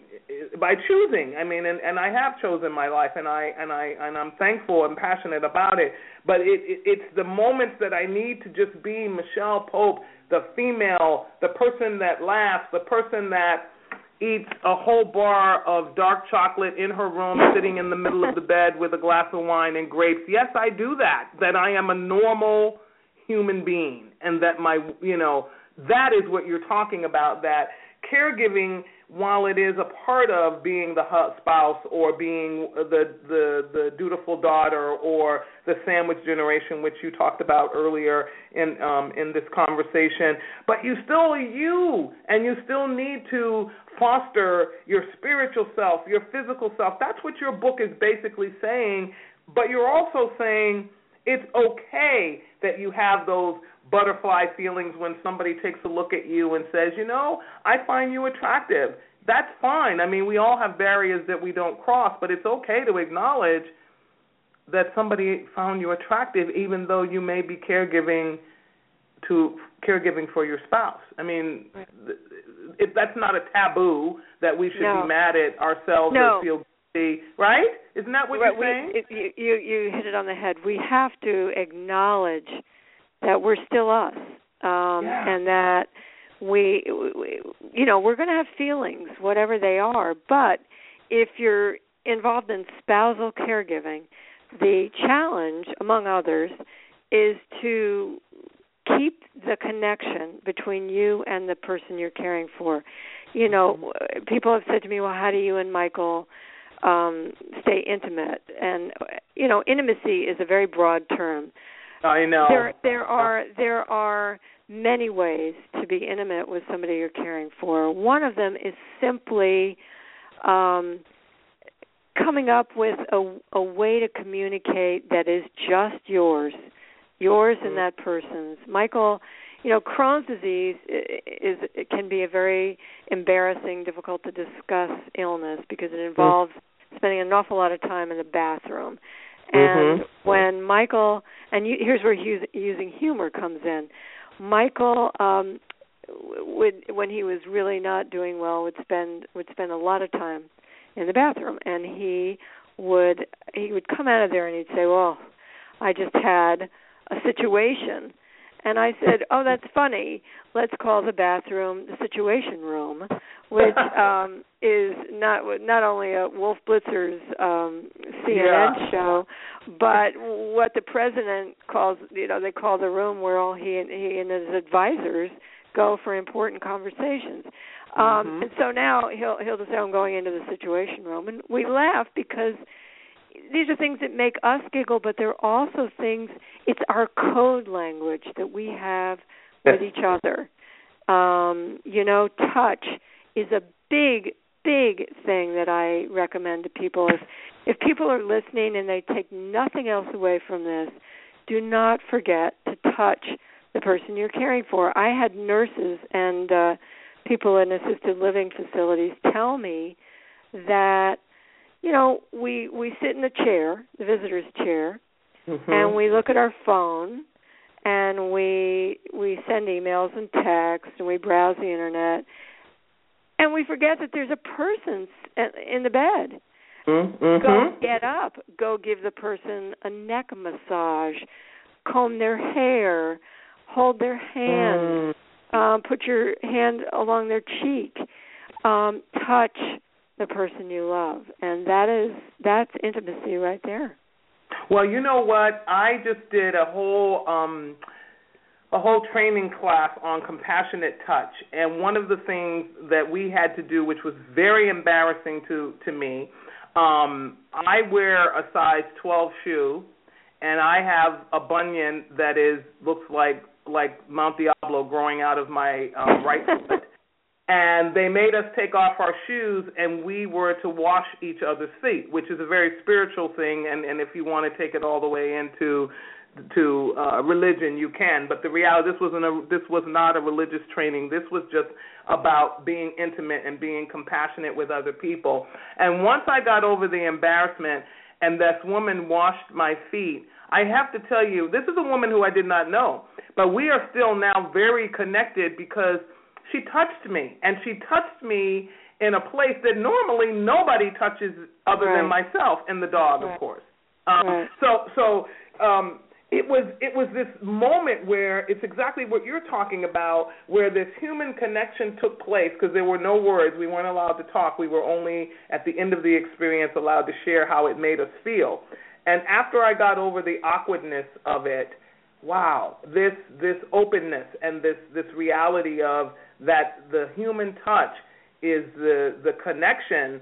by choosing. I mean and and i have chosen my life and i and i and i'm thankful and passionate about it. But it, it it's the moments that i need to just be michelle pope the female the person that laughs the person that eats a whole bar of dark chocolate in her room sitting in the middle of the bed with a glass of wine and grapes. Yes i do that that i am a normal human being and that my you know that is what you're talking about that caregiving while it is a part of being the spouse or being the the the dutiful daughter or the sandwich generation which you talked about earlier in um in this conversation but you still are you and you still need to foster your spiritual self your physical self. That's what your book is basically saying but you're also saying it's okay that you have those butterfly feelings when somebody takes a look at you and says, you know, I find you attractive. That's fine. I mean, we all have barriers that we don't cross, but it's okay to acknowledge that somebody found you attractive even though you may be caregiving to caregiving for your spouse. I mean, right. if that's not a taboo that we should no. be mad at ourselves no. or feel guilty, right? Isn't that what right. you're saying? We, it, you you hit it on the head. We have to acknowledge that we're still us um yeah. and that we, we you know we're going to have feelings whatever they are but if you're involved in spousal caregiving the challenge among others is to keep the connection between you and the person you're caring for you know Mm-hmm. people have said to me well how do you and michael um stay intimate and you know intimacy is a very broad term I know. There there are there are many ways to be intimate with somebody you're caring for. One of them is simply um coming up with a a way to communicate that is just yours. Yours and that person's. Michael, you know, Crohn's disease is it can be a very embarrassing, difficult to discuss illness because it involves spending an awful lot of time in the bathroom. And mm-hmm. when Michael and you, here's where hu- using humor comes in. Michael um would when he was really not doing well would spend would spend a lot of time in the bathroom and he would he would come out of there and he'd say, "Well, I just had a situation." And I said, "Oh, that's funny. Let's call the bathroom the situation room." which um is not not only a Wolf Blitzer's um CNN yeah. show, but what the president calls you know they call the room where all he and he and his advisors go for important conversations. Um mm-hmm. and so now he'll he'll just say I'm going into the situation room and we laugh because these are things that make us giggle but they're also things it's our code language that we have with each other. Um you know touch is a big big thing that I recommend to people. If if people are listening and they take nothing else away from this do not forget to touch the person you're caring for. I had nurses and uh people in assisted living facilities tell me that you know we we sit in the chair the visitor's chair mm-hmm. and we look at our phone and we we send emails and texts and we browse the internet and we forget that there's a person in the bed. Mm-hmm. Go get up. Go give the person a neck massage. Comb their hair. Hold their hand. Mm. Um, put your hand along their cheek. Um, touch the person you love, and that is that's intimacy right there. Well, you know what? I just did a whole um a whole training class on compassionate touch and one of the things that we had to do which was very embarrassing to to me um i wear a size 12 shoe and i have a bunion that is looks like like mount diablo growing out of my um right foot and they made us take off our shoes and we were to wash each other's feet which is a very spiritual thing and and if you want to take it all the way into to uh, religion, you can. But the reality, this wasn't a, this was not a religious training. This was just about being intimate and being compassionate with other people. And once I got over the embarrassment, and this woman washed my feet, I have to tell you, this is a woman who I did not know, but we are still now very connected because she touched me, and she touched me in a place that normally nobody touches other right. than myself and the dog, right. of course. Um, right. So, so um, it was it was this moment where it's exactly what you're talking about, where this human connection took place because there were no words. We weren't allowed to talk. We were only at the end of the experience allowed to share how it made us feel. And after I got over the awkwardness of it, wow, this this openness and this this reality of that the human touch is the the connection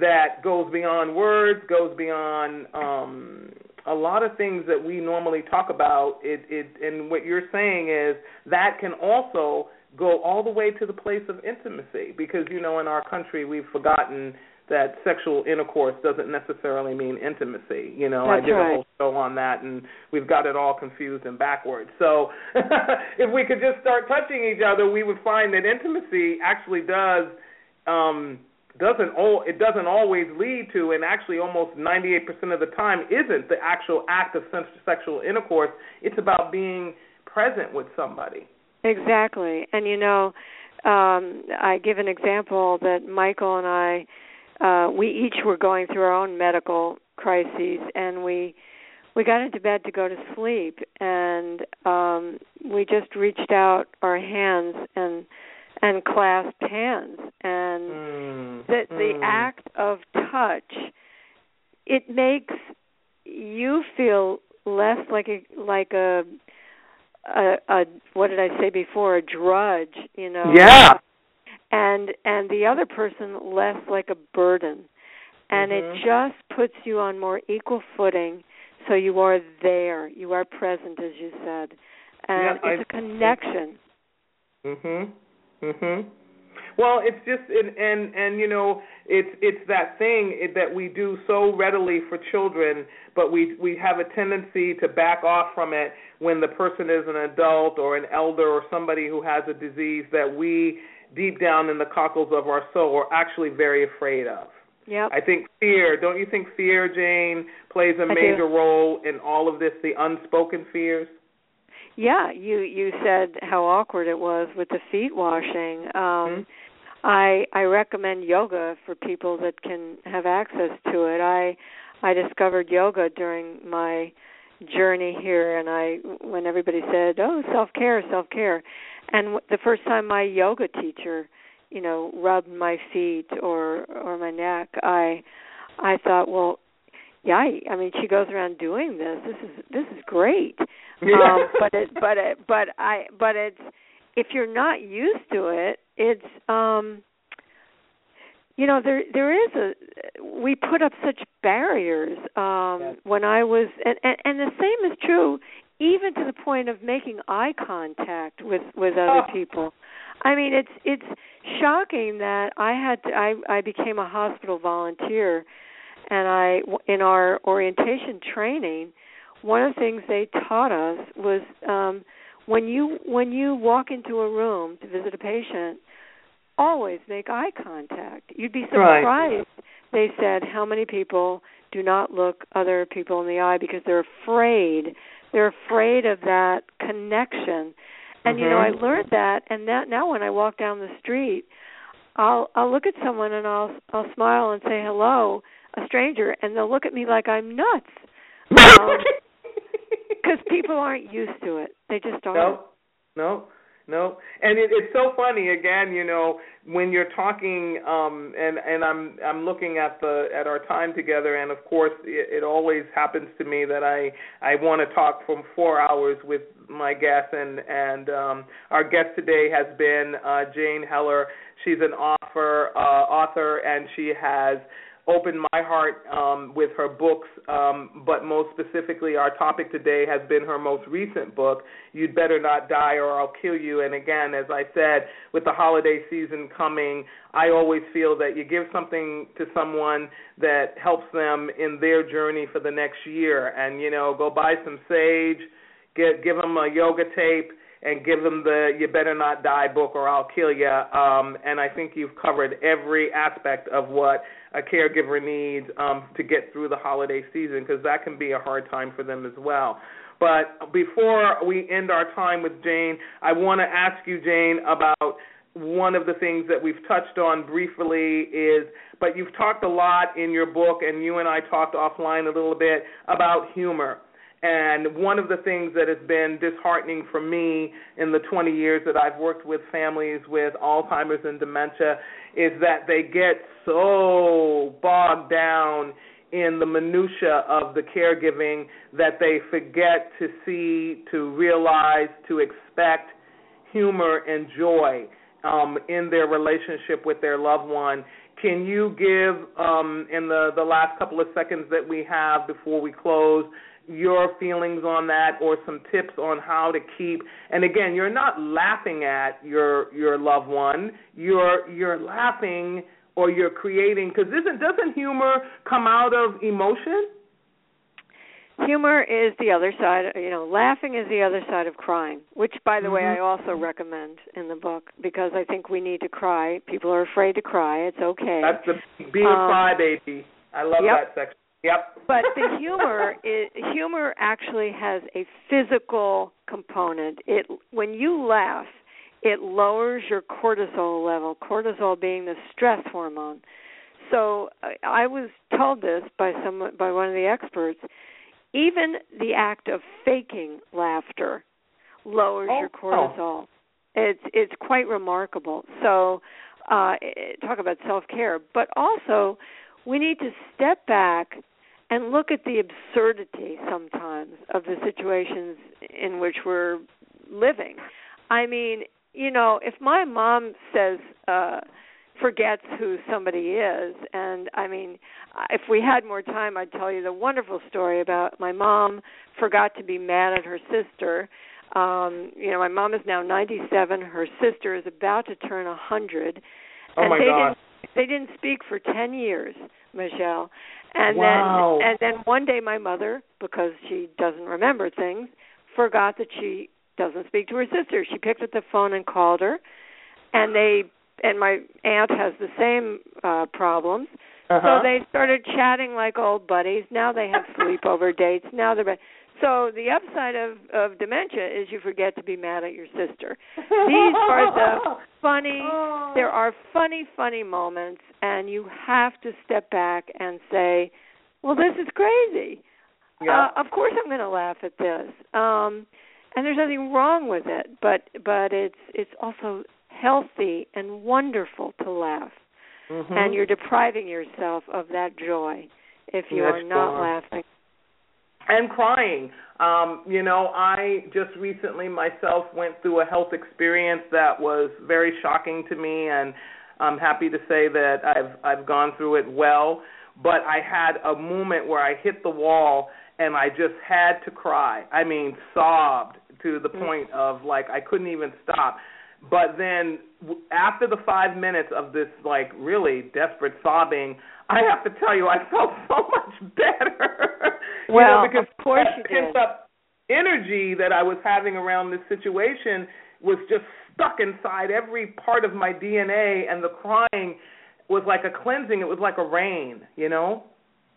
that goes beyond words, goes beyond um a lot of things that we normally talk about. It it and what you're saying is that can also go all the way to the place of intimacy because you know in our country we've forgotten that sexual intercourse doesn't necessarily mean intimacy. You know, That's I did right. a whole show on that, and we've got it all confused and backwards. So, if we could just start touching each other, we would find that intimacy actually does um, doesn't all it doesn't always lead to, and actually almost 98% of the time isn't the actual act of sexual intercourse. It's about being present with somebody. Exactly. And you know, um I give an example that Michael and I uh we each were going through our own medical crises and we we got into bed to go to sleep and um we just reached out our hands and and clasped hands and mm, the the mm. act of touch it makes you feel less like a like a a, a what did I say before a drudge you know Yeah. And and the other person less like a burden and Mhm. it just puts you on more equal footing so you are there you are present as you said and Yeah, it's I- a connection Mhm. Mhm. Well, it's just and and and you know, it's it's that thing that we do so readily for children, but we we have a tendency to back off from it when the person is an adult or an elder or somebody who has a disease that we deep down in the cockles of our soul we're actually very afraid of. Yep. I think fear, don't you think fear, Jane, plays a I do. major role in all of this, the unspoken fears? Yeah, you you said how awkward it was with the feet washing. Um Mhm. I I recommend yoga for people that can have access to it. I I discovered yoga during my journey here and I when everybody said, "Oh, self-care, self-care." And w- the first time my yoga teacher, you know, rubbed my feet or or my neck, I I thought, "Well, yeah, I, I mean, she goes around doing this. This is this is great." um but it but it but i but it's if you're not used to it it's um you know there there is a we put up such barriers um Yes. when i was and, and and the same is true even to the point of making eye contact with with other Oh. people i mean it's it's shocking that i had to i i became a hospital volunteer and i in our orientation training one of the things they taught us was um when you when you walk into a room to visit a patient always make eye contact you'd be Right. surprised they said how many people do not look other people in the eye because they're afraid they're afraid of that connection and you know i Mhm. learned that and that now when i walk down the street i'll i'll look at someone and i'll i'll smile and say hello a stranger and they'll look at me like i'm nuts um, because people aren't used to it. They just aren't. No, no, no. And it, it's so funny again, you know, when you're talking, um, and and I'm I'm looking at the at our time together, and of course, it, it always happens to me that I I want to talk for four hours with my guest, and and um, our guest today has been uh, Jane Heller. She's an author, uh, author, and she has opened my heart um, with her books, um, but most specifically, our topic today has been her most recent book, You'd Better Not Die or I'll Kill You. And again, as I said, with the holiday season coming, I always feel that you give something to someone that helps them in their journey for the next year. And, you know, go buy some sage, get, give them a yoga tape and give them the "You Better Not Die" book, or I'll kill you. Um, and I think you've covered every aspect of what a caregiver needs um, to get through the holiday season, because that can be a hard time for them as well. But before we end our time with Jane, I want to ask you, Jane, about one of the things that we've touched on briefly is, but you've talked a lot in your book, and you and I talked offline a little bit about humor. And one of the things that has been disheartening for me in the 20 years that I've worked with families with Alzheimer's and dementia is that they get so bogged down in the minutia of the caregiving that they forget to see, to realize, to expect humor and joy um, in their relationship with their loved one. Can you give, um, in the, the last couple of seconds that we have before we close, your feelings on that or some tips on how to keep and again you're not laughing at your your loved one. You're you're laughing or you're creating because isn't doesn't humor come out of emotion? Humor is the other side you know laughing is the other side of crying which by the mm-hmm. way i also recommend in the book because i think we need to cry. People are afraid to cry. It's okay. That's the be a um, crybaby. I love yep. that section Yep. But the humor is humor actually has a physical component. It when you laugh, it lowers your cortisol level, cortisol being the stress hormone. So I was told this by some by one of the experts. Even the act of faking laughter lowers oh, your cortisol. Oh. It's it's quite remarkable. So uh talk about self-care, but also we need to step back and look at the absurdity sometimes of the situations in which we're living. I mean, you know, if my mom says uh forgets who somebody is and I mean, if we had more time I'd tell you the wonderful story about my mom forgot to be mad at her sister. Um, you know, my mom is now 97, her sister is about to turn a 100. Oh and my they God. didn't they didn't speak for 10 years, Michelle. And wow. then and then one day my mother, because she doesn't remember things, forgot that she doesn't speak to her sister. She picked up the phone and called her, and they and my aunt has the same uh problems. Uh-huh. So they started chatting like old buddies. Now they have sleepover dates. Now they're so the upside of of dementia is you forget to be mad at your sister. These are the funny. There are funny, funny moments, and you have to step back and say, "Well, this is crazy. Yeah. Uh, of course, I'm going to laugh at this." Um, and there's nothing wrong with it, but but it's it's also healthy and wonderful to laugh. Mm-hmm. And you're depriving yourself of that joy if you Yes, are not are. laughing. And crying. Um, you know, I just recently myself went through a health experience that was very shocking to me, and I'm happy to say that I've I've gone through it well. But I had a moment where I hit the wall and I just had to cry. I mean, sobbed to the point of like I couldn't even stop. But then after the 5 minutes of this like really desperate sobbing, I have to tell you I felt so much better. Well, know, because of course that pent up energy that I was having around this situation was just stuck inside every part of my DNA and the crying was like a cleansing, it was like a rain, you know?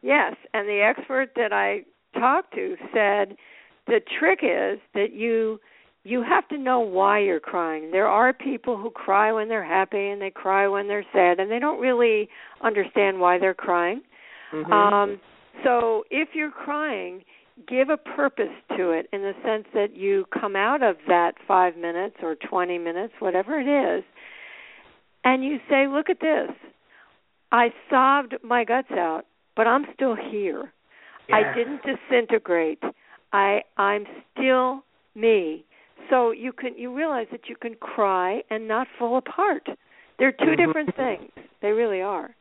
Yes, and the expert that I talked to said the trick is that you you have to know why you're crying. There are people who cry when they're happy and they cry when they're sad and they don't really understand why they're crying. Mhm. Um so if you're crying, give a purpose to it in the sense that you come out of that 5 minutes or 20 minutes, whatever it is, and you say, "Look at this. I sobbed my guts out, but I'm still here. I didn't disintegrate. I I'm still me." So you can you realize that you can cry and not fall apart. They're 2 Mhm. different things. They really are.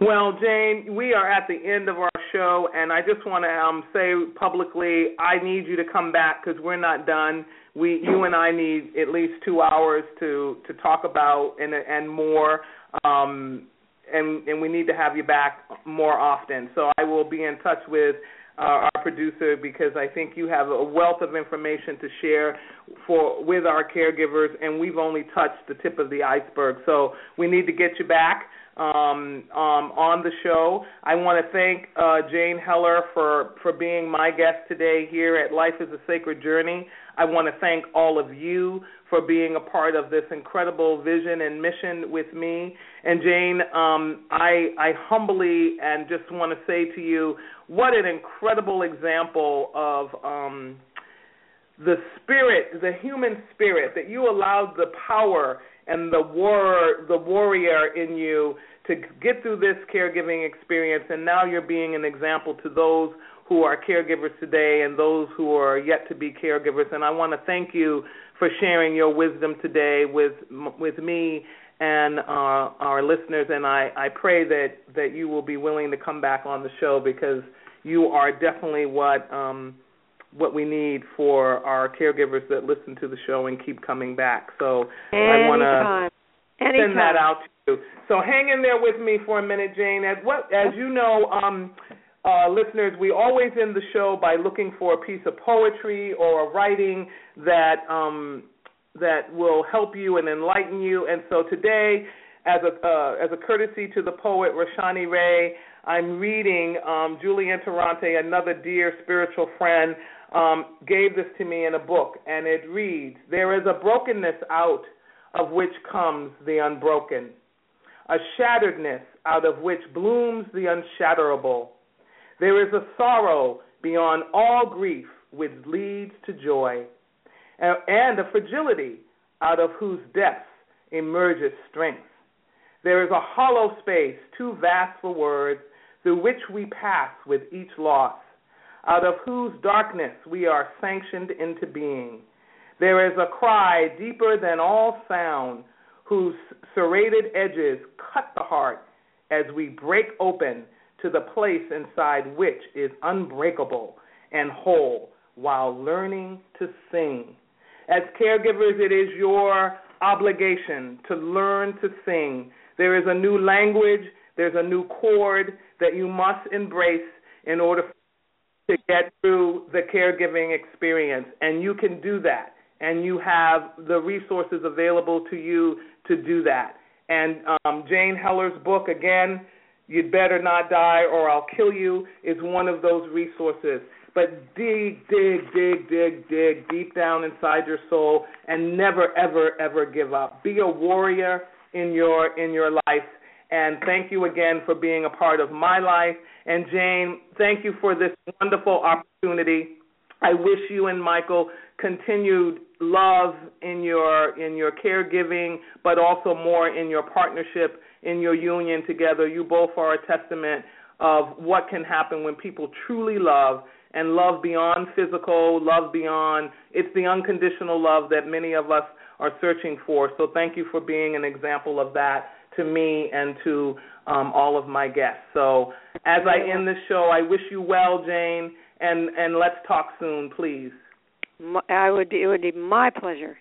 Well, Jane, we are at the end of our show, and I just want to um, say publicly, I need you to come back because we're not done. We, you and I, need at least two hours to to talk about and and more, um, and and we need to have you back more often. So I will be in touch with uh, our producer because I think you have a wealth of information to share for with our caregivers, and we've only touched the tip of the iceberg. So we need to get you back. Um, um, on the show. I want to thank uh, Jane Heller for, for being my guest today here at Life is a Sacred Journey. I want to thank all of you for being a part of this incredible vision and mission with me. And Jane, um, I, I humbly and just want to say to you, what an incredible example of um, the spirit, the human spirit, that you allowed the power and the war, the warrior in you to get through this caregiving experience, and now you're being an example to those who are caregivers today and those who are yet to be caregivers. And I want to thank you for sharing your wisdom today with with me and uh, our listeners. And I, I pray that that you will be willing to come back on the show because you are definitely what um, what we need for our caregivers that listen to the show and keep coming back. So Anytime. I want to send that out to you. So hang in there with me for a minute, Jane. As what as you know, um, uh, listeners, we always end the show by looking for a piece of poetry or a writing that um, that will help you and enlighten you. And so today, as a uh, as a courtesy to the poet Rashani Réa, I'm reading um, Julian Tarante, another dear spiritual friend, um, gave this to me in a book, and it reads: "There is a brokenness out of which comes the unbroken, a shatteredness out of which blooms the unshatterable." There is a sorrow beyond all grief which leads to joy, and a fragility out of whose depths emerges strength. There is a hollow space too vast for words through which we pass with each loss, out of whose darkness we are sanctioned into being. There is a cry deeper than all sound, whose serrated edges cut the heart as we break open to the place inside which is unbreakable and whole while learning to sing. As caregivers, it is your obligation to learn to sing. There is a new language, there's a new chord that you must embrace in order to get through the caregiving experience. And you can do that. And you have the resources available to you to do that. And um, Jane Heller's book, again, You'd Better Not Die or I'll Kill You, is one of those resources. But dig, dig, dig, dig, dig deep down inside your soul and never, ever, ever give up. Be a warrior in your in your life. And thank you again for being a part of my life. And Jane, thank you for this wonderful opportunity. I wish you and Michael continued love in your in your caregiving, but also more in your partnership, in your union together. You both are a testament of what can happen when people truly love and love beyond physical, love beyond it's the unconditional love that many of us are searching for. So thank you for being an example of that to me and to um, all of my guests. So as I end this show, I wish you well, Jane, and and let's talk soon, please. I would. It would be my pleasure.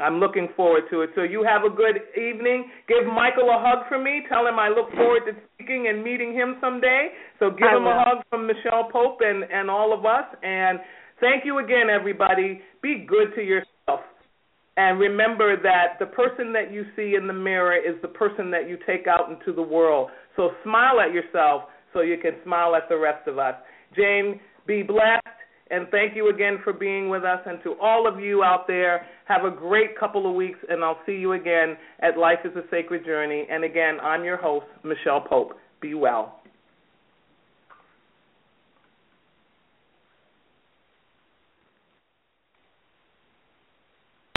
I'm looking forward to it. So you have a good evening. Give Michael a hug from me. Tell him I look forward to speaking and meeting him someday. So give I him will. a hug from Michelle Pope and and all of us. And thank you again, everybody. Be good to yourself. And remember that the person that you see in the mirror is the person that you take out into the world. So smile at yourself so you can smile at the rest of us. Jane, be blessed. And thank you again for being with us. And to all of you out there, have a great couple of weeks. And I'll see you again at Life is a Sacred Journey. And again, I'm your host, Michelle Pope. Be well.